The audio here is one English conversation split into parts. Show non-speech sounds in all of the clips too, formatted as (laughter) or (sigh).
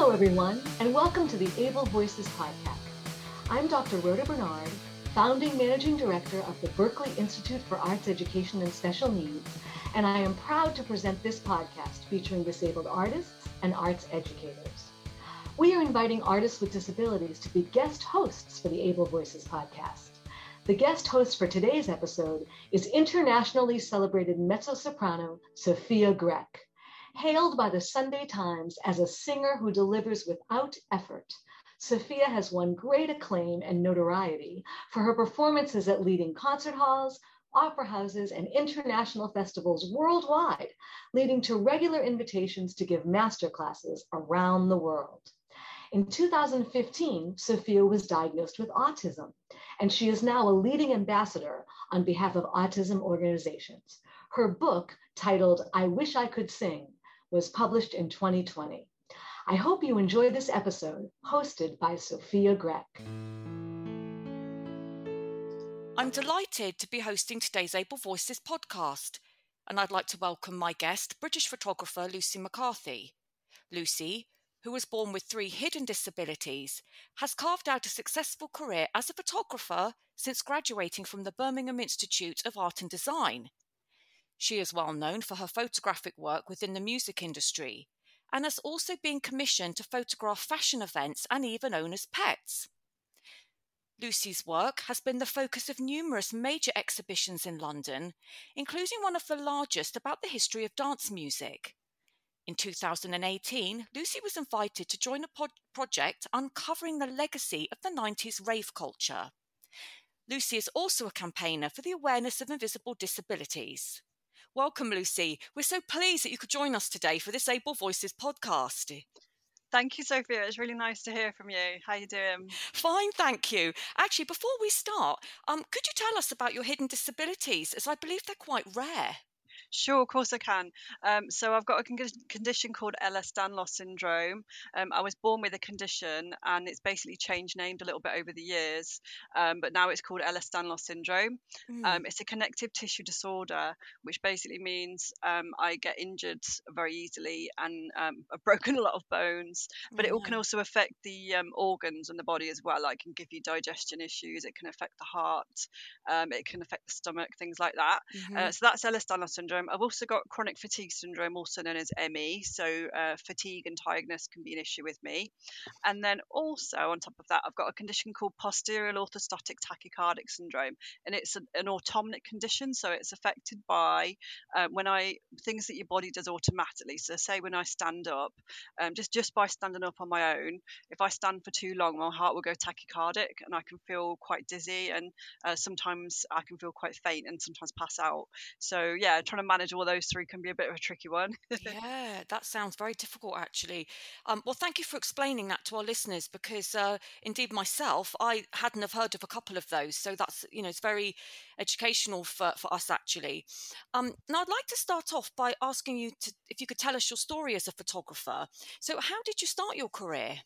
Hello, everyone, and welcome to the Able Voices podcast. I'm Dr. Rhoda Bernard, founding managing director of the Berklee Institute for Arts Education and Special Needs, and I am proud to present this podcast featuring disabled artists and arts educators. We are inviting artists with disabilities to be guest hosts for the Able Voices podcast. The guest host for today's episode is internationally celebrated mezzo soprano Sophia Grech. Hailed by the Sunday Times as a singer who delivers without effort, Sophia has won great acclaim and notoriety for her performances at leading concert halls, opera houses, and international festivals worldwide, leading to regular invitations to give masterclasses around the world. In 2015, Sophia was diagnosed with autism, and she is now a leading ambassador on behalf of autism organizations. Her book, titled I Wish I Could Sing, was published in 2020. I hope you enjoy this episode, hosted by Sophia Grech. I'm delighted to be hosting today's Able Voices podcast, and I'd like to welcome my guest, British photographer Lucy McCarthy. Lucy, who was born with three hidden disabilities, has carved out a successful career as a photographer since graduating from the Birmingham Institute of Art and Design. She is well known for her photographic work within the music industry and has also been commissioned to photograph fashion events and even own as pets. Lucy's work has been the focus of numerous major exhibitions in London, including one of the largest about the history of dance music. In 2018, Lucy was invited to join a pod- project uncovering the legacy of the 90s rave culture. Lucy is also a campaigner for the awareness of invisible disabilities. Welcome, Lucy. We're so pleased that you could join us today for this Able Voices podcast. Thank you, Sophia. It's really nice to hear from you. How are you doing? Fine, thank you. Actually, before we start, um, could you tell us about your hidden disabilities, as I believe they're quite rare? Sure, of course I can. Um, so I've got a con- condition called Ehlers-Danlos syndrome. Um, I was born with a condition, and it's basically changed named a little bit over the years. Um, but now it's called Ehlers-Danlos syndrome. Mm. it's a connective tissue disorder, which basically means um, I get injured very easily, and um, (laughs) I've broken a lot of bones. But it can also affect the organs and the body as well. Like, it can give you digestion issues. It can affect the heart. it can affect the stomach, things like that. Mm-hmm. Uh, so that's Ehlers-Danlos syndrome syndrome. I've also got chronic fatigue syndrome, also known as ME. So uh, fatigue and tiredness can be an issue with me. And then also on top of that, I've got a condition called postural orthostatic tachycardic syndrome, and it's an, an autonomic condition. So it's affected by uh, when I things that your body does automatically. So say when I stand up, um, just just by standing up on my own, if I stand for too long, my heart will go tachycardic, and I can feel quite dizzy, and uh, sometimes I can feel quite faint, and sometimes pass out. So yeah, trying to manage all those three can be a bit of a tricky one. (laughs) yeah, that sounds very difficult, actually. Um, well, thank you for explaining that to our listeners because, uh, indeed, myself, I hadn't have heard of a couple of those. So that's you know it's very educational for for us actually. Um, now, I'd like to start off by asking you to if you could tell us your story as a photographer. So, how did you start your career?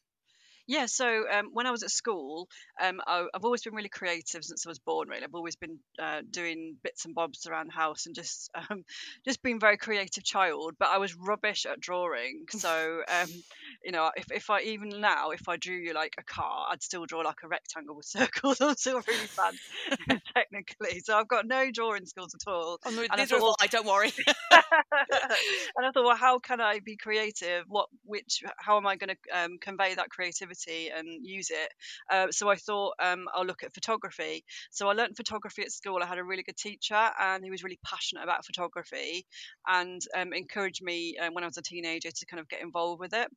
Yeah, so um, when I was at school, um, I, have always been really creative since I was born. Really, I've always been uh, doing bits and bobs around the house and just (laughs) um, just being very creative child. But I was rubbish at drawing. So um, you know, if, if I even now, if I drew you like a car, I'd still draw like a rectangle with (laughs) circles. I'm still really bad (laughs) technically. So I've got no drawing skills at all. Oh, no, and I, thought, well, I don't worry. (laughs) and I thought, well, how can I be creative? What, which, how am I going to um, convey that creativity? creativity and use it. Uh, so I thought um, I'll look at photography. So I learned photography at school. I had a really good teacher, and he was really passionate about photography and um, encouraged me uh, when I was a teenager to kind of get involved with it.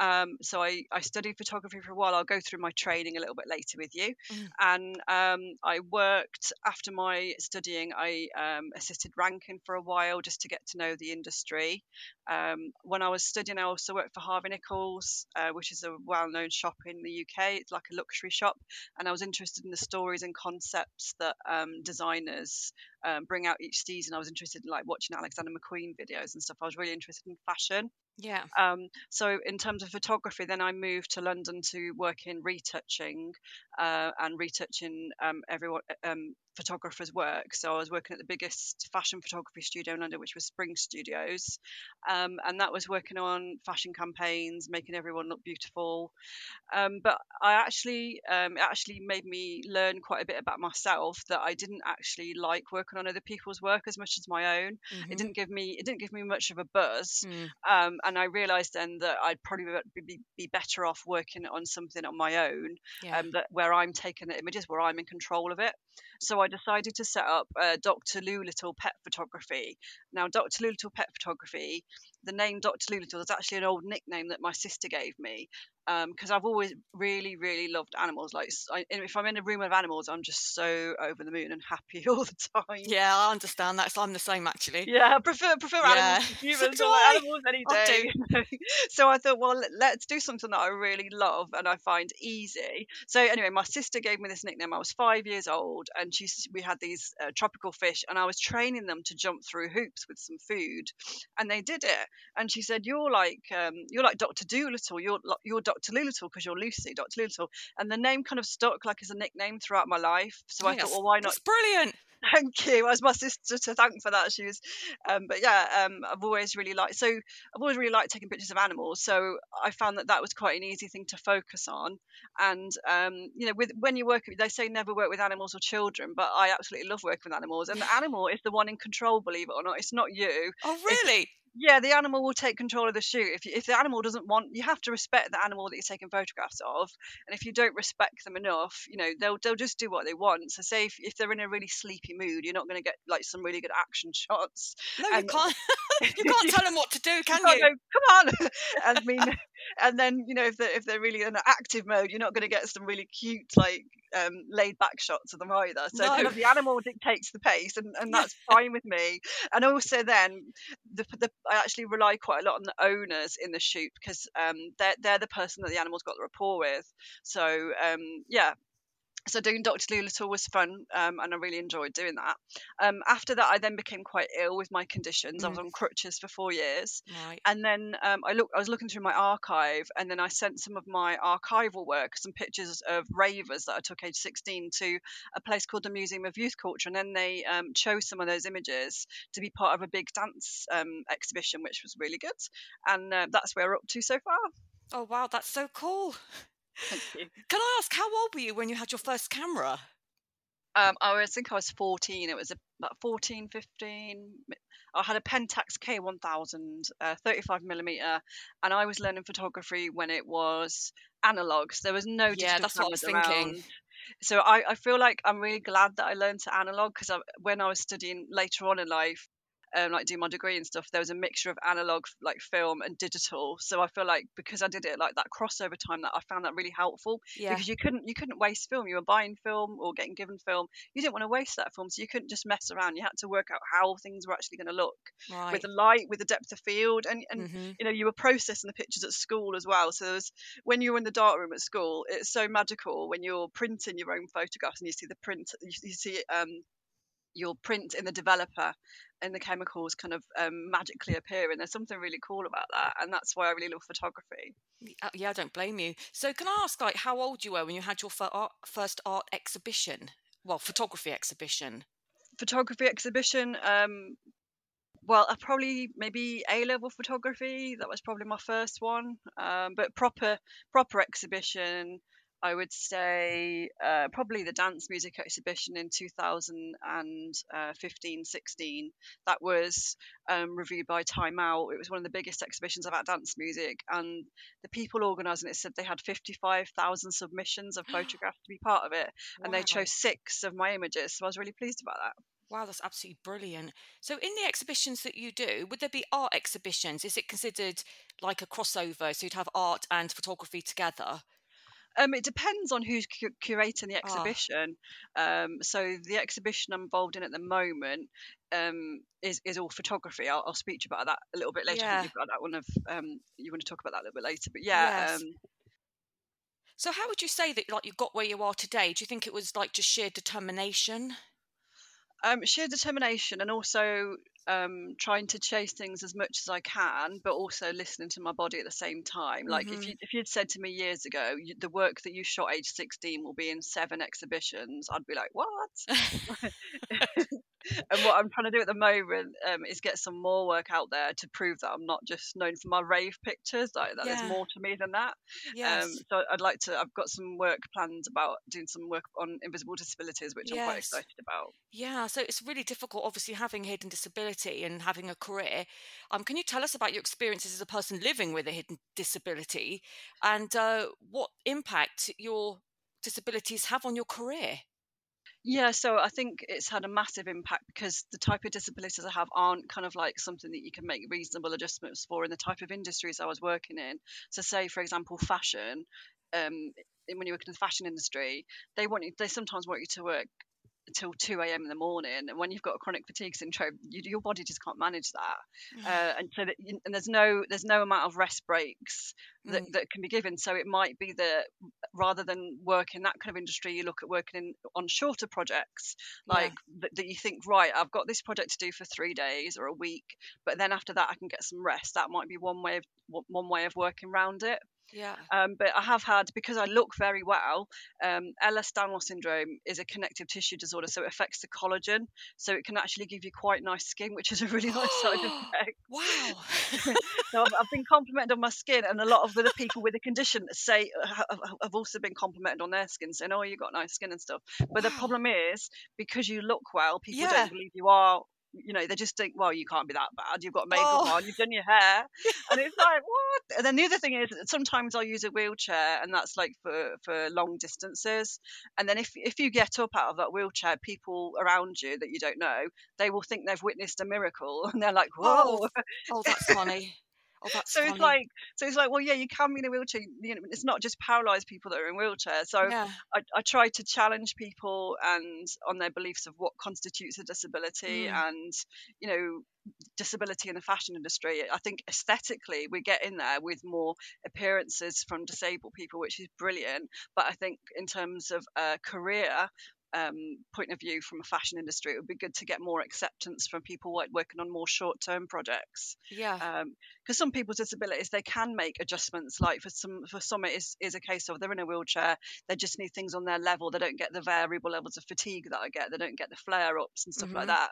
Um, so I, I studied photography for a while. I'll go through my training a little bit later with you. Mm. And um, I worked after my studying, I um, assisted Rankin for a while just to get to know the industry. Um, when I was studying, I also worked for Harvey Nichols, uh, which is a well known shop in the UK. It's like a luxury shop. And I was interested in the stories and concepts that um, designers um, bring out each season. I was interested in like watching Alexander McQueen videos and stuff. I was really interested in fashion. Yeah. Um, so in terms of photography, then I moved to London to work in retouching uh, and retouching um, everyone um, photographers work. So I was working at the biggest fashion photography studio in London, which was Spring Studios, um, and that was working on fashion campaigns, making everyone look beautiful. Um, but I actually, um, it actually made me learn quite a bit about myself that I didn't actually like working on other people's work as much as my own. Mm-hmm. It didn't give me, it didn't give me much of a buzz. Mm. Um, and I realised then that I'd probably be, be, be better off working on something on my own, Yeah. um, that where I'm taking the images, where I'm in control of it. So I decided to set up uh, Dr. Loolittle Pet Photography. Now, Dr. Loolittle Pet Photography, the name Dr. Loolittle is actually an old nickname that my sister gave me because I've always really, really loved animals. Like, I, if I'm in a room of animals, I'm just so over the moon and happy (laughs) all the time. yeah, I understand that. 'cause I'm the same actually. Yeah, I prefer prefer Yeah, animals to (laughs) so humans. do I like animals any (laughs) day. so I thought, well, let- let's do something that I really love and I find easy. So anyway, my sister gave me this nickname. I was five years old, and she we had these uh, tropical fish, and I was training them to jump through hoops with some food, and they did it. And she said, "You're like um, you're like Doctor Doolittle. You're you're Doctor Loolittle because you're Lucy, Doctor Loolittle." And the name kind of stuck like as a nickname throughout my life. So I thought, well, why not That's brilliant. Thank you. As my sister to thank for that. She was, um, but yeah, um, I've always really liked. So I've always really liked taking pictures of animals. So I found that that was quite an easy thing to focus on. And um, you know, with when you work, they say never work with animals or children, but I absolutely love working with animals. And the animal is the one in control, believe it or not. It's not you. Oh, really? Yeah, the animal will take control of the shoot. If you, if the animal doesn't want, you have to respect the animal that you're taking photographs of. And if you don't respect them enough, you know they'll they'll just do what they want. So say if, if they're in a really sleepy mood, you're not going to get like some really good action (laughs) shots. No, you can't. (laughs) you (laughs) can't tell them what to do, can you? no, come on. I mean, and then you know if they're if they're really in an active mode, you're not going to get some really cute like um, laid back shots of them either. So kind of the animal dictates the pace, and, and that's fine with me. And also then the, the I actually rely quite a lot on the owners in the shoot because um, they're they're the person that the animal's got the rapport with. So um, yeah, so doing Dr. Doolittle was fun, um, and I really enjoyed doing that. Um, after that, I then became quite ill with my conditions. I was Mm. on crutches for four years, Right. and then um, I look, I was looking through my archive, and then I sent some of my archival work, some pictures of ravers that I took age 16 to a place called the Museum of Youth Culture, and then they um, chose some of those images to be part of a big dance um, exhibition, which was really good, and uh, that's where we're up to so far. Oh, wow, that's so cool. Thank you. Can I ask, how old were you when you had your first camera? Um, I was, think I was 14. It was about 14, 15. I had a Pentax K1000, uh, 35 millimeter, and I was learning photography when it was analog. So there was no Yeah, digital that's what I was thinking. around. So I, I feel like I'm really glad that I learned to analog because when I was studying later on in life, um, like do my degree and stuff, there was a mixture of analog, like film, and digital. So I feel like because I did it like that crossover time, that I found that really helpful Yeah. because you couldn't you couldn't waste film. You were buying film or getting given film. You didn't want to waste that film, so you couldn't just mess around. You had to work out how things were actually going to look Right. with the light, with the depth of field, and and hmm you know you were processing the pictures at school as well. So there was when you were in the dark room at school, it's so magical when you're printing your own photographs and you see the print, you, you see um your print in the developer and the chemicals kind of um, magically and There's something really cool about that, and that's why I really love photography. Uh, Yeah, I don't blame you. So, can I ask, like, how old you were when you had your first art exhibition? Well, photography exhibition. photography exhibition um well I probably maybe A level photography that was probably my first one um but proper proper exhibition I would say uh, probably the dance music exhibition in 2015 16 that was um, reviewed by Time Out it was one of the biggest exhibitions about dance music and the people organising it said they had 55,000 submissions of (gasps) photographs to be part of it and they chose six of my images so I was really pleased about that Wow, that's absolutely brilliant. So, in the exhibitions that you do, would there be art exhibitions? Is it considered like a crossover? So, you'd have art and photography together? Um, it depends on who's cu- curating the Ah. exhibition. Um, so the exhibition I'm involved in at the moment um, is is all photography. I'll, I'll speak to you about that a little bit later. Yeah. you've got that one of um, you want to talk about that a little bit later. But yeah, Yes. um, So, how would you say that like you got where you are today? Do you think it was like just sheer determination? Um, sheer determination and also um, trying to chase things as much as I can, but also listening to my body at the same time. Like if Mhm. you if you'd said to me years ago, you, the work that you shot age sixteen will be in seven exhibitions, I'd be like, what? (laughs) (laughs) (laughs) and what I'm trying to do at the moment um, is get some more work out there to prove that I'm not just known for my rave pictures, like that Yeah. there's more to me than that. yes. Um, so I'd like to. I've got some work planned about doing some work on invisible disabilities, which I'm quite excited about. Yeah, so it's really difficult, obviously, having hidden disability and having a career. Um, can you tell us about your experiences as a person living with a hidden disability and uh, what impact your disabilities have on your career? Yeah, so I think it's had a massive impact because the type of disabilities I have aren't kind of like something that you can make reasonable adjustments for in the type of industries I was working in. So, say for example, fashion. Um, when you work in the fashion industry, they want you. They sometimes want you to work till 2 a.m. in the morning, and when you've got a chronic fatigue syndrome, you, your body just can't manage that. Uh, and so, that, and there's no there's no amount of rest breaks that, Mm. that can be given. So it might be that rather than work in that kind of industry, you look at working in, on shorter projects, Yeah. like that, that you think, right, I've got this project to do for three days or a week, but then after that I can get some rest. That might be one way of one way of working around it. Yeah. Um, but I have had because I look very well. Um, Ehlers-Danlos syndrome is a connective tissue disorder, so it affects the collagen. So it can actually give you quite nice skin, which is a really nice side (gasps) effect. Wow. (laughs) So I've, I've been complimented on my skin, and a lot of the people with the condition say have, have also been complimented on their skin, saying, "Oh, you've got nice skin and stuff." But the problem is because you look well, people Yeah. don't believe you are. You know, they just think, "Well, you can't be that bad. You've got makeup Oh. on, you've done your hair," and it's like, (laughs) "What?" And then the other thing is, sometimes I'll use a wheelchair, and that's like for for long distances. And then if if you get up out of that wheelchair, people around you that you don't know, they will think they've witnessed a miracle, (laughs) and they're like, Oh, "Whoa!" Oh, that's funny. Oh, that's so funny. it's like so it's like well yeah you can be in a wheelchair you know it's not just paralyzed people that are in wheelchairs so yeah. I, I try to challenge people and on their beliefs of what constitutes a disability Mm. and you know disability in the fashion industry i think aesthetically we get in there with more appearances from disabled people which is brilliant but i think in terms of a career um, point of view from a fashion industry, it would be good to get more acceptance from people working on more short-term projects Yeah. Because some people's disabilities they can make adjustments like for some for some it is, is a case of they're in a wheelchair they just need things on their level they don't get the variable levels of fatigue that i get they don't get the flare ups and stuff Mhm. like that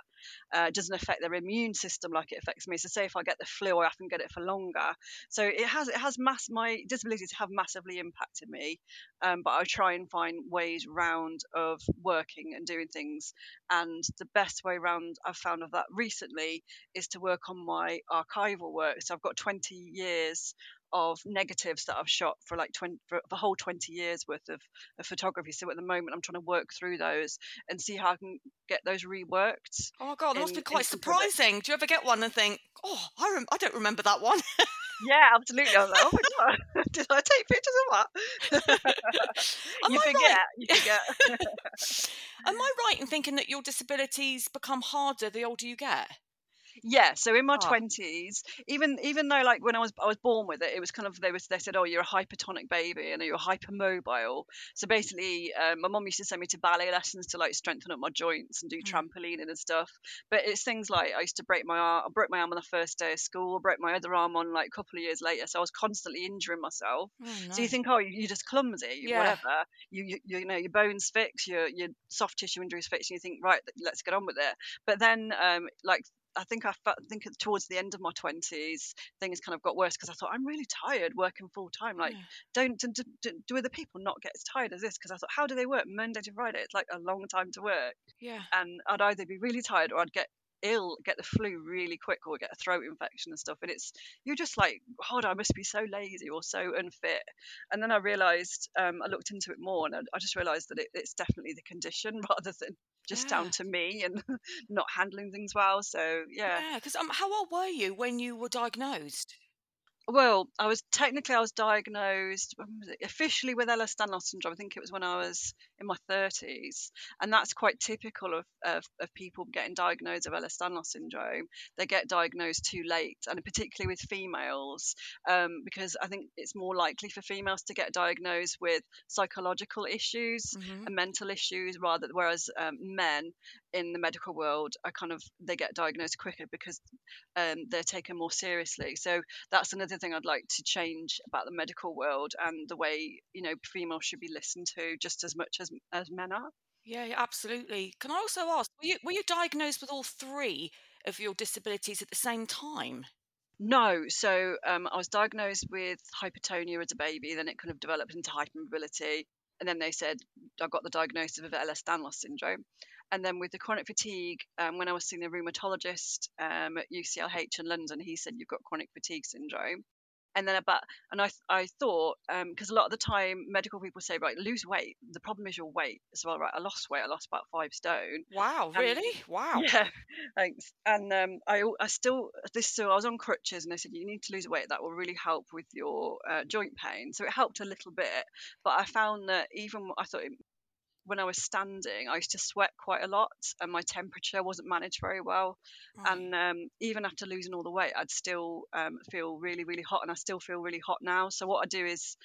uh, it doesn't affect their immune system like it affects me so say if i get the flu i often get it for longer so it has it has mass my disabilities have massively impacted me um, but i try and find ways round of working and doing things and the best way round i've found of that recently is to work on my archival work. So I've got 20 years of negatives that I've shot for like 20 for the whole 20 years worth of, of photography. So at the moment I'm trying to work through those and see how I can get those reworked. Oh my god, that must be quite surprising. Do you ever get one and think, "Oh, I rem- I don't remember that one." (laughs) Yeah, absolutely. I was like, oh my god, (laughs) did I take pictures of that? (laughs) You forget, right? you forget. Am I right in thinking that your disabilities become harder the older you get? Yeah, so in my Ah. twenties, even even though like when I was I was born with it, it was kind of they was they said, oh, you're a hypertonic baby and you're hypermobile. So basically, um, my mom used to send me to ballet lessons to like strengthen up my joints and do Mm. trampolining and stuff. But it's things like I used to break my arm, I broke my arm on the first day of school, I broke my other arm on like a couple of years later. So I was constantly injuring myself. Oh, So you think, oh, you- you're just clumsy, Yeah. whatever. You, you you know your bones fix, your your soft tissue injuries fix, and you think, right, let's get on with it. But then, um, like I think I felt, think towards the end of my twenties, things kind of got worse because I thought I'm really tired working full time. Like, Yeah. don't do, do, do other people not get as tired as this? Because I thought, how do they work Monday to Friday? It's like a long time to work, Yeah. and I'd either be really tired or I'd get ill, get the flu really quick, or get a throat infection and stuff. And it's you're just like, God, I must be so lazy or so unfit. And then I realised, um, I looked into it more, and I, I just realised that it, it's definitely the condition (laughs) rather than just Yeah. down to me and (laughs) not handling things well. So yeah. Yeah. Because um, how old were you when you were diagnosed? Well, I was technically I was diagnosed was officially with Ehlers-Danlos syndrome. I think it was when I was in my 30s. And that's quite typical of, of, of people getting diagnosed of Ehlers-Danlos syndrome. They get diagnosed too late, and particularly with females, um, because I think it's more likely for females to get diagnosed with psychological issues mm-hmm. and mental issues rather, whereas um, men in the medical world are kind of they get diagnosed quicker because um, they're taken more seriously. So that's another thing I'd like to change about the medical world and the way you know females should be listened to just as much as as men are. Yeah, yeah absolutely. Can I also ask, were you were you diagnosed with all three of your disabilities at the same time? No, so um, I was diagnosed with hypertonia as a baby, then it kind of developed into hypermobility, and then they said I got the diagnosis of Ehlers-Danlos syndrome. And then with the chronic fatigue, um, when I was seeing the rheumatologist um, at UCLH in London, he said you've got chronic fatigue syndrome. And then about, and I, I thought, because um, a lot of the time medical people say, right, lose weight. The problem is your weight as well, right? I lost weight. I lost about five stone. Wow, really? wow. (laughs) Yeah, thanks. And um, I, I still, this, so I was on crutches and they said, you need to lose weight. That will really help with your uh, joint pain. So it helped a little bit. But I found that even, I thought when I was standing, I used to sweat quite a lot, and my temperature wasn't managed very well. Right. And um, even after losing all the weight, I'd still um, feel really, really hot, and I still feel really hot now. So what I do is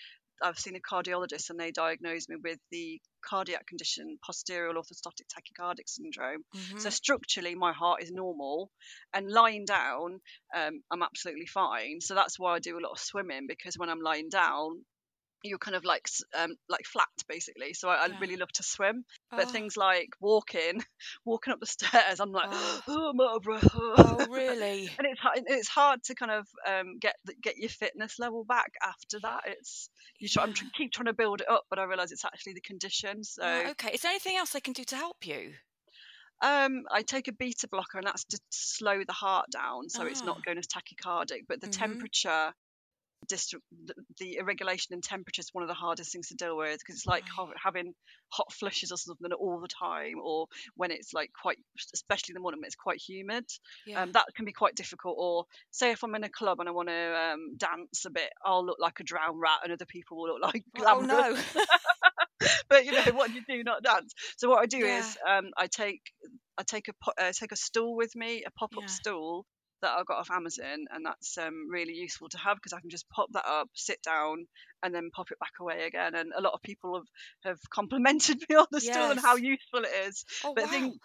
I've seen a cardiologist and they diagnosed me with the cardiac condition postural orthostatic tachycardic syndrome. Mm-hmm. So structurally, my heart is normal, and lying down, um, I'm absolutely fine. So that's why I do a lot of swimming because when I'm lying down, you're kind of like um, like flat basically. So I, yeah. Really love to swim, but oh. things like walking, (laughs) walking up the stairs, I'm like, oh, (gasps) oh I'm out of breath. oh, (laughs) really? and it's it's hard to kind of um, get get your fitness level back after that. It's you try, I'm tr- keep trying to build it up, but I realise it's actually the condition. So oh, okay, is there anything else I can do to help you? Um, I take a beta blocker, and that's to slow the heart down, so it's not ah. going as tachycardic. But the mm-hmm. temperature dist- the irregulation in temperature is one of the hardest things to deal with because it's like right. having hot flushes or something all the time, or when it's like quite, especially in the morning when it's quite humid. Yeah. Um, that can be quite difficult. Or say if I'm in a club and I want to um, dance a bit, I'll look like a drowned rat, and other people will look like (laughs) glamorous. Oh no. (laughs) but you know what you do not dance so what i do yeah. is um, i take I take a uh, take a stool with me, a pop up yeah. stool, that I got off Amazon, and that's um, really useful to have because I can just pop that up, sit down, and then pop it back away again. And a lot of people have, have (laughs) complimented me on the yes. stool and how useful it is. Oh, but wow. I think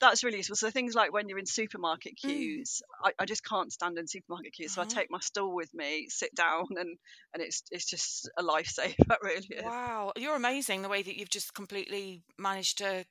that's really useful. So things like when you're in supermarket mm. queues, mm. I, I, just can't stand in supermarket queues. So uh-huh. I take my stool with me, sit down, and and it's it's just a lifesaver. (laughs) really. Is. Wow, you're amazing the way that you've just completely managed to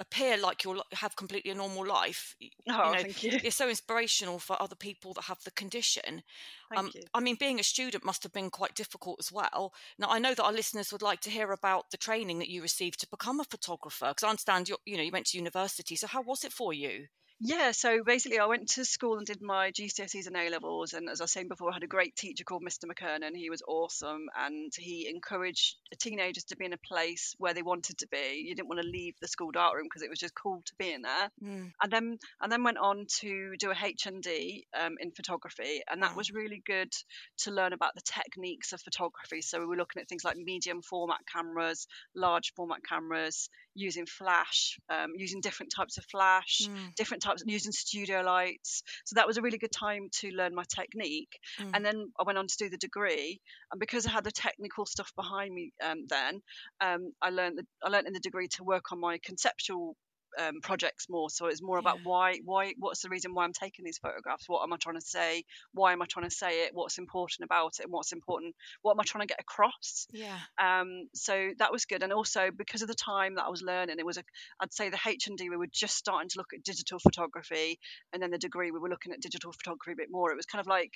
appear like you'll have completely a normal life. Oh, you know, thank you. You're so inspirational for other people that have the condition. Thank um, you. I mean, being a student must have been quite difficult as well. Now, I know that our listeners would like to hear about the training that you received to become a photographer, because I understand you you know you went to university. So, how was it for you? Yeah, so basically, I went to school and did my GCSEs and A levels. And as I was saying before, I had a great teacher called Mr. McKernan. He was awesome and he encouraged teenagers to be in a place where they wanted to be. You didn't want to leave the school darkroom because it was just cool to be in there. Mm. And then and then went on to do a HND um, in photography, and that wow. was really good to learn about the techniques of photography. So we were looking at things like medium format cameras, large format cameras, using flash, um, using different types of flash, mm. different types using studio lights. So that was a really good time to learn my technique. Mm. And then I went on to do the degree, and because I had the technical stuff behind me um, then, um, I learned the, I learned in the degree to work on my conceptual um, projects more. So it's more about yeah. why, why, what's the reason why I'm taking these photographs? What am I trying to say? Why am I trying to say it? What's important about it? And what's important? What am I trying to get across? Yeah. Um. So that was good, and also because of the time that I was learning, it was a, I'd say the H and D we were just starting to look at digital photography, and then the degree we were looking at digital photography a bit more. It was kind of like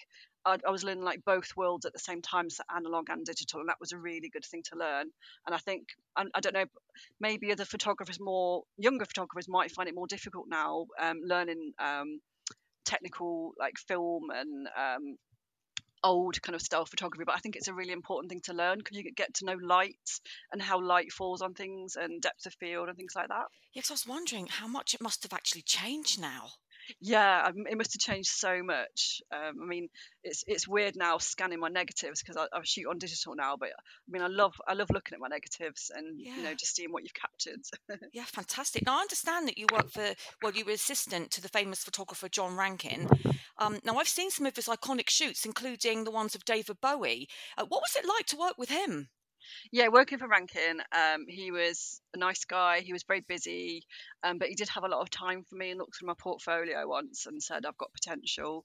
I, I was learning like both worlds at the same time, so analog and digital, and that was a really good thing to learn. And I think I, I don't know, maybe other photographers, more younger photographers, might find it more difficult now um, learning um, technical like film and um, old kind of style photography but i think it's a really important thing to learn because you get to know light and how light falls on things and depth of field and things like that. Yes i was wondering how much it must have actually changed now Yeah, it must have changed so much. Um, I mean, it's it's weird now scanning my negatives because I, I, shoot on digital now. But I mean, I love I love looking at my negatives and yeah. you know just seeing what you've captured. (laughs) yeah, fantastic. Now I understand that you work for well, you were assistant to the famous photographer John Rankin. Um, now I've seen some of his iconic shoots, including the ones of David Bowie. Uh, what was it like to work with him? Yeah, working for Rankin, um, he was a nice guy. He was very busy, um, but he did have a lot of time for me and looked through my portfolio once and said, "I've got potential."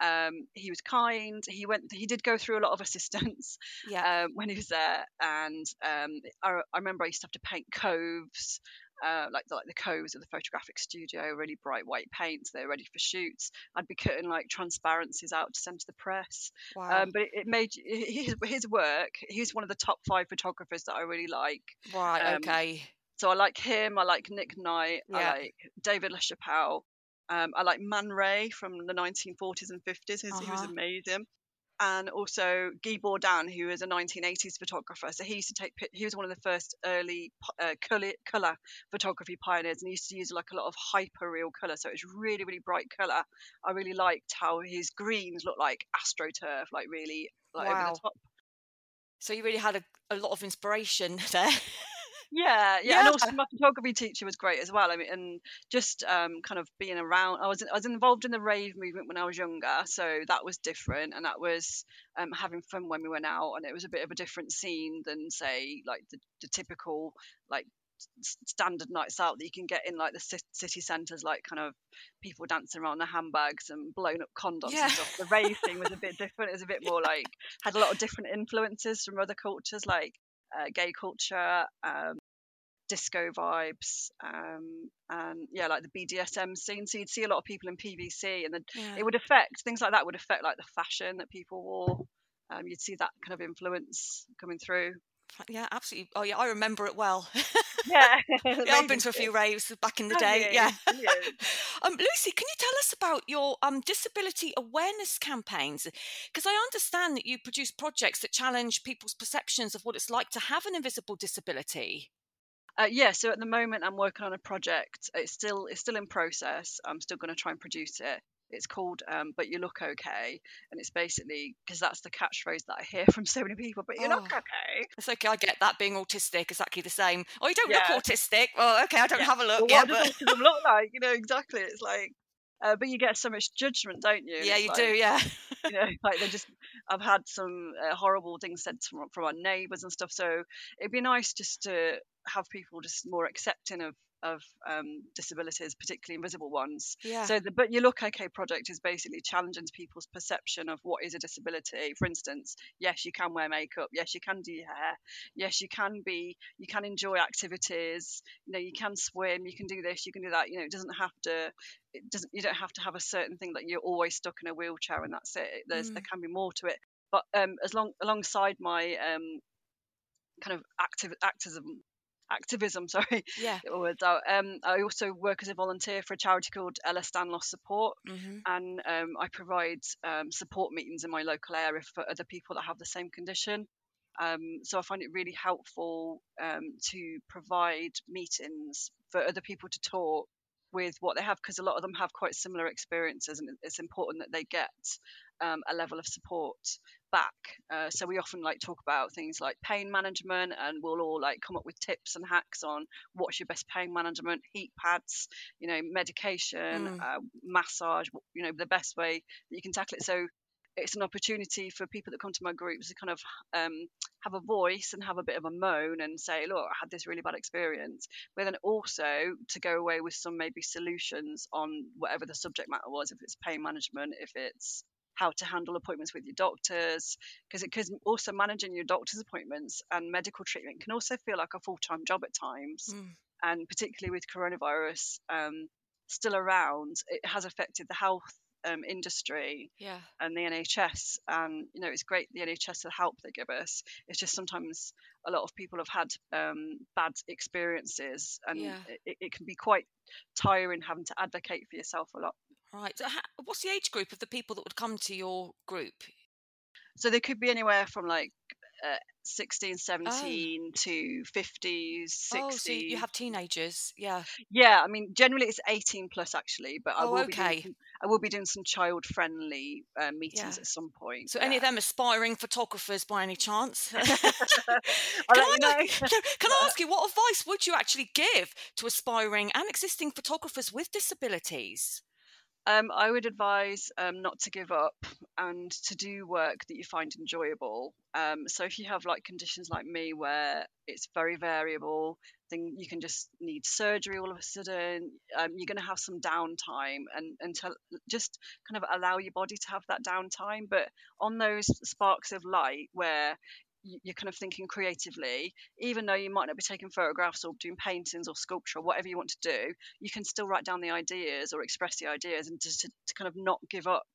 Um, he was kind. He went. He did go through a lot of (laughs) assistance yeah. um, when he was there, and um, I, I, remember I used to have to paint coves uh, like the, like the coves of the photographic studio, really bright white paints. They're ready for shoots. I'd be cutting like transparencies out to send to the press. Wow. Um, but it, it, made his, his work. He's one of the top five photographers that I really like. Right. Um, okay. So I like him. I like Nick Knight. Yeah. I like David LaChapelle. Um, I like Man Ray from the 1940s and 50s. Uh-huh. He was uh-huh. amazing and also Guy Bourdin, who was a 1980s photographer. So he used to take, he was one of the first early uh, color, color photography pioneers, and he used to use like a lot of hyper real color. So it was really, really bright color. I really liked how his greens looked like astroturf, like really like wow. over the top. So you really had a, a lot of inspiration (laughs) there. Yeah, yeah, and also my photography teacher was great as well. I mean, and just um, kind of being around. I was I was involved in the rave movement when I was younger, so that was different, and that was um, having fun when we went out, and it was a bit of a different scene than say like the, the typical like standard nights out that you can get in like the city centres, like kind of people dancing around their handbags and blown up condoms yeah. and stuff. The rave thing was a bit different. It was a bit more like had a lot of different influences from other cultures, like uh, gay culture, um, disco vibes, um, and yeah, like the BDSM scene. So you'd see a lot of people in PVC, and then yeah. it would affect things like that. Would affect like the fashion that people wore. Um, you'd see that kind of influence coming through. Yeah, absolutely. Oh, yeah, I remember it well. (laughs) Yeah, yeah I've been to a few raves back in the day. Yeah. (laughs) um, Lucy, can you tell us about your um, disability awareness campaigns? Because I understand that you produce projects that challenge people's perceptions of what it's like to have an invisible disability. Uh, yeah, so at the moment I'm working on a project. It's still it's still in process. I'm still going to try and produce it. It's called um, "But You Look Okay," and it's basically because that's the catchphrase that I hear from so many people. But you oh, look okay. It's okay. I get that. Being autistic, exactly the same. Oh, you don't yeah. look autistic. Well, okay, I don't yeah. have a look. Well, yeah, what but... does look like? You know exactly. It's like uh, but you get so much judgment, don't you? Yeah, it's you like, do. Yeah. you know, (laughs) like they just. I've had some uh, horrible things said from, from our neighbours and stuff. So it'd be nice just to have people just more accepting of of um, disabilities, particularly invisible ones. Yeah. So the But You Look Okay project is basically challenging people's perception of what is a disability. For instance, yes, you can wear makeup. Yes, you can do your hair. Yes, you can be. You can enjoy activities. You know, you can swim. You can do this. You can do that. You know, it doesn't have to. It doesn't. You don't have to have a certain thing that you're always stuck in a wheelchair and that's it. There's mm. there can be more to it. But um, as long alongside my um, kind of active activism activism, (laughs) sorry. Yeah. Words out. Um, I also work as a volunteer for a charity called Danlos Support, mm-hmm. and um, I provide um, support meetings in my local area for other people that have the same condition. Um, so I find it really helpful um, to provide meetings for other people to talk with what they have because a lot of them have quite similar experiences and it's important that they get um, a level of support back. Uh, so we often like talk about things like pain management, and we'll all like come up with tips and hacks on what's your best pain management, heat pads, you know, medication, mm. uh, massage, you know, the best way that you can tackle it. So it's an opportunity for people that come to my groups to kind of um, have a voice and have a bit of a moan and say, look, I had this really bad experience. But then also to go away with some maybe solutions on whatever the subject matter was, if it's pain management, if it's how to handle appointments with your doctors because it because also managing your doctor's appointments and medical treatment can also feel like a full-time job at times mm. and particularly with coronavirus um, still around it has affected the health um, industry yeah. and the NHS. And you know, it's great the NHS the help they give us. It's just sometimes a lot of people have had um, bad experiences, and yeah. it, it, can be quite tiring having to advocate for yourself a lot. Right. So how, what's the age group of the people that would come to your group? So they could be anywhere from like uh, 16, 17 to 50s, 60s. Oh, so you have teenagers, yeah. Yeah, I mean, generally it's 18 plus actually, but I Oh, will be doing some, I will be doing some child friendly uh, meetings Yeah. at some point. So any of them aspiring photographers by any chance? (laughs) (laughs) Can I, know. (laughs) can I ask you what advice would you actually give to aspiring and existing photographers with disabilities? Um, I would advise um, not to give up and to do work that you find enjoyable. Um, so if you have like conditions like me where it's very variable, then you can just need surgery all of a sudden. Um, you're going to have some downtime and until just kind of allow your body to have that downtime. But on those sparks of light where you're kind of thinking creatively, even though you might not be taking photographs or doing paintings or sculpture or whatever you want to do, you can still write down the ideas or express the ideas and just to, to kind of not give up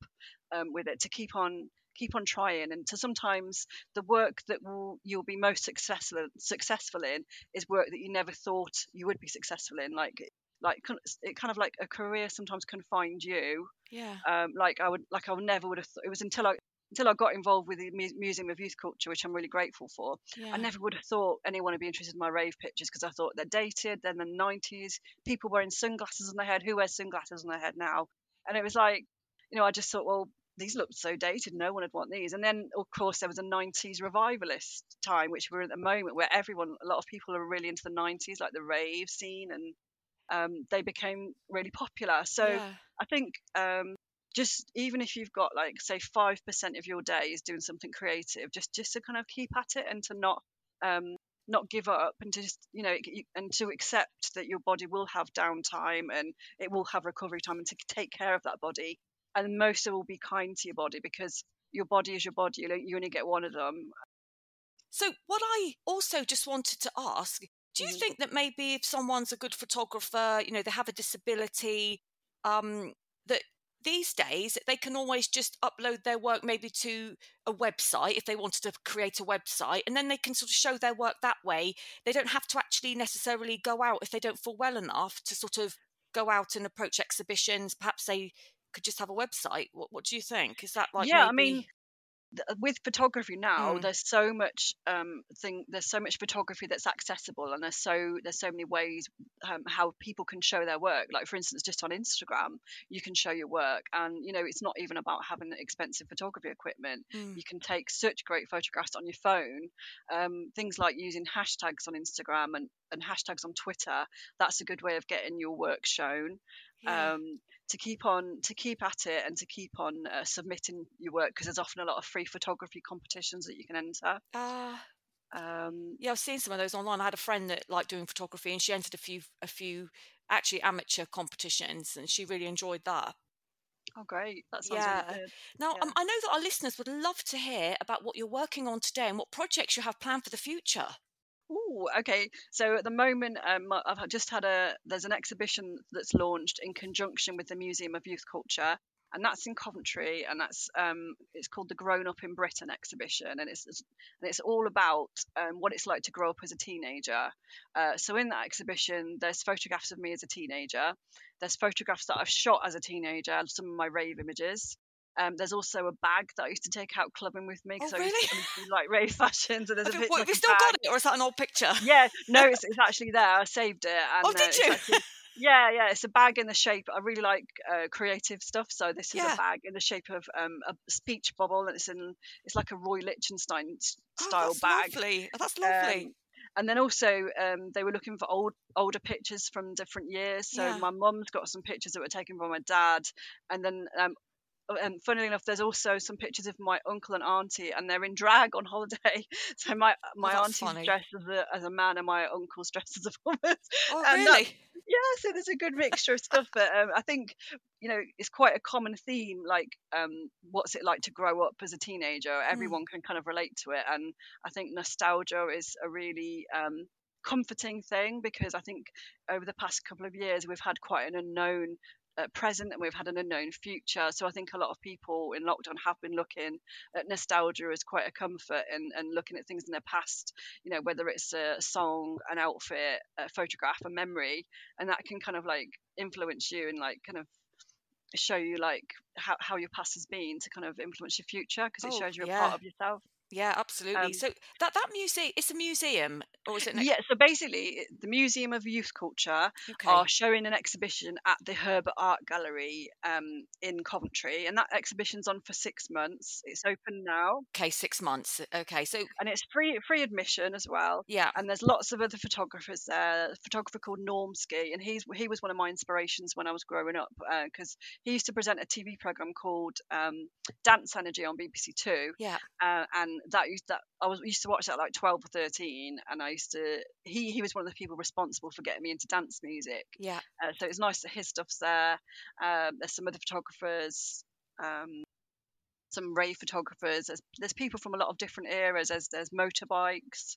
um, with it, to keep on keep on trying. And to sometimes the work that will you'll be most successful successful in is work that you never thought you would be successful in. Like like it kind of like a career sometimes can find you. Yeah. um, like I would like I never would have thought it was until I until I got involved with the Museum of Youth Culture, which I'm really grateful for. Yeah. I never would have thought anyone would be interested in my rave pictures because I thought they're dated. Then the 90s, people wearing sunglasses on their head. Who wears sunglasses on their head now? And it was like, you know, I just thought, well, these look so dated. No one would want these. And then, of course, there was a 90s revivalist time, which we're at the moment, where everyone, a lot of people are really into the 90s, like the rave scene, and um, they became really popular. So yeah. I think um, just even if you've got like say five percent of your day is doing something creative, just just to kind of keep at it and to not um, not give up and to just you know and to accept that your body will have downtime and it will have recovery time and to take care of that body and most of all be kind to your body because your body is your body you, only get one of them So, what I also just wanted to ask do you Mhm. think that maybe if someone's a good photographer, you know, they have a disability, um, that these days they can always just upload their work maybe to a website if they wanted to create a website and then they can sort of show their work that way. They don't have to actually necessarily go out if they don't feel well enough to sort of go out and approach exhibitions. Perhaps they could just have a website. What, what do you think? Is that like yeah i mean with photography now Mm. there's so much um thing there's so much photography that's accessible and there's so there's so many ways um, how people can show their work like for instance just on instagram you can show your work and you know it's not even about having expensive photography equipment Mm. you can take such great photographs on your phone um, things like using hashtags on instagram and, and hashtags on twitter that's a good way of getting your work shown Yeah. um, to keep on to keep at it and to keep on uh, submitting your work because there's often a lot of free photography competitions that you can enter. Ah. Um, Yeah, I've seen some of those online. I had a friend that liked doing photography, and she entered a few, a few actually amateur competitions, and she really enjoyed that. oh, great! That sounds Yeah. really good. Now, Yeah. um, I know that our listeners would love to hear about what you're working on today and what projects you have planned for the future. Ooh, okay. So at the moment, um, I've just had a there's an exhibition that's launched in conjunction with the Museum of Youth Culture, and that's in Coventry, and that's um, it's called the Grown Up in Britain exhibition, and it's, it's and it's all about um, what it's like to grow up as a teenager. Uh, so in that exhibition, there's photographs of me as a teenager. There's photographs that I've shot as a teenager, some of my rave images. Um, there's also a bag that I used to take out clubbing with me Oh, because I used to really? do, like rave (laughs) fashions. And there's a bit what, have you still bag. got it, or is that an old picture? Yeah, no, it's, (laughs) it's actually there. I saved it. And, Oh, uh, did it's you? actually- yeah, yeah, it's a bag in the shape. I really like uh, creative stuff, so this is Yeah. a bag in the shape of um, a speech bubble, and it's in it's like a Roy Lichtenstein Oh, style that's bag. lovely. Oh, that's lovely. Um, and then also um, they were looking for old older pictures from different years. So Yeah. my mum's got some pictures that were taken by my dad, and then um, oh, and funnily enough, there's also some pictures of my uncle and auntie, and they're in drag on holiday. (laughs) So my my that's auntie's funny. dressed as a as a man, and my uncle's (laughs) dressed as a woman. oh, and that- really? yeah, so there's a good mixture of stuff. But um, I think you know it's quite a common theme. Like, um, what's it like to grow up as a teenager? Mm. Everyone can kind of relate to it, and I think nostalgia is a really um, comforting thing because I think over the past couple of years we've had quite an unknown. Uh, present and we've had an unknown future so i think a lot of people in lockdown have been looking at nostalgia as quite a comfort and, and looking at things in their past you know whether it's a song an outfit a photograph a memory and that can kind of like influence you and like kind of show you like how, how your past has been to kind of influence your future because it Oh, shows you're a yeah. part of yourself Yeah, absolutely. Um, so that that museum, it's a museum, or is it? Ex- yeah, so basically, the Museum of Youth Culture okay. are showing an exhibition at the Herbert Art Gallery um, in Coventry, and that exhibition's on for six months. It's open now, Okay, six months. Okay, so and it's free free admission as well. yeah, And there's lots of other photographers there. A photographer called Normski, and he's he was one of my inspirations when I was growing up because he used to present a TV program called um, Dance Energy on BBC Two, yeah, uh, and that used that I was used to watch that at like 12 or 13, and I used to he he was one of the people responsible for getting me into dance music. yeah. Uh, so it's nice that his stuff's there. Um, there's some other photographers. Um, some rave photographers. There's, there's people from a lot of different eras. There's there's motorbikes.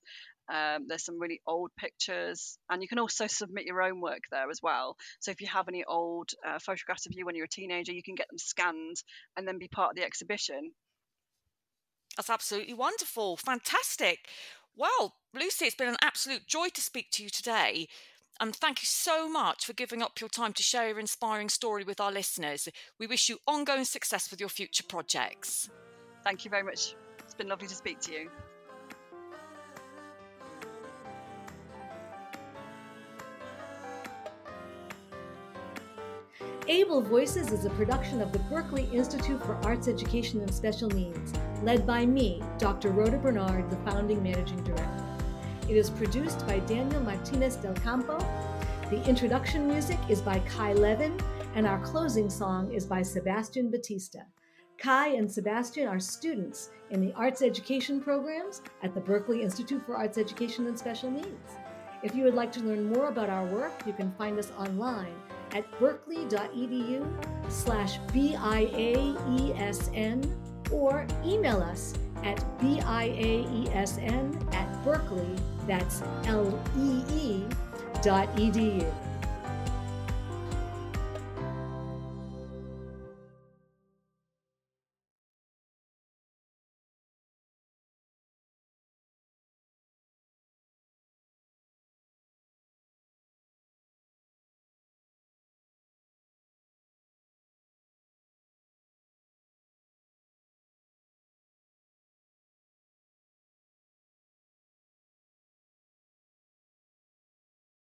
Um, there's some really old pictures, and you can also submit your own work there as well. So if you have any old uh, photographs of you when you're a teenager, you can get them scanned and then be part of the exhibition. That's absolutely wonderful. Fantastic. Well, Lucy, it's been an absolute joy to speak to you today. And thank you so much for giving up your time to share your inspiring story with our listeners. We wish you ongoing success with your future projects. Thank you very much. It's been lovely to speak to you. Able Voices is a production of the Berklee Institute for Arts Education and Special Needs, led by me, Dr. Rhoda Bernard, the founding managing director. It is produced by Daniel Martinez del Campo. The introduction music is by Kai Levin, and our closing song is by Sebastian Batista. Kai and Sebastian are students in the arts education programs at the Berklee Institute for Arts Education and Special Needs. If you would like to learn more about our work, you can find us online at berklee.edu slash BIAESN or email us at BIAESN at Berklee, that's L-E-E dot edu.